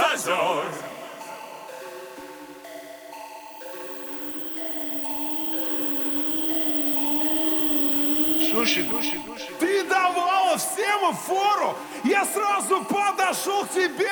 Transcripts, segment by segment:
озер. Слушай, слушай, слушай. Ты давала всем фору. Я сразу подошел к тебе.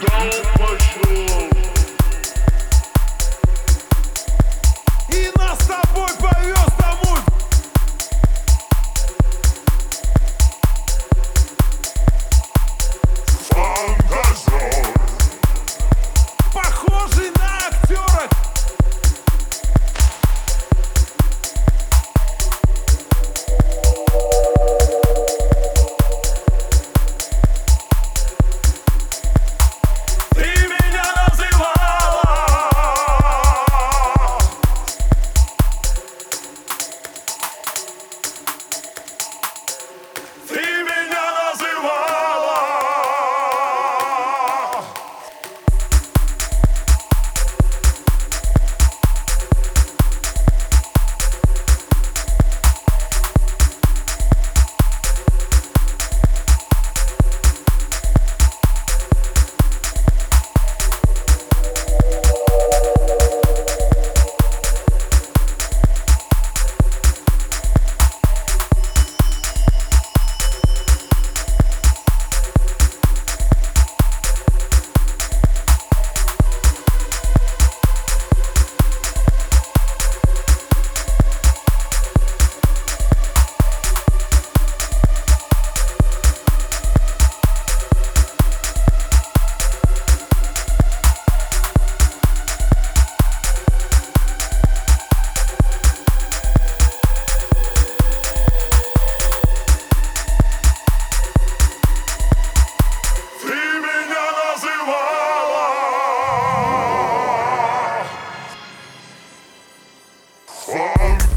go. said.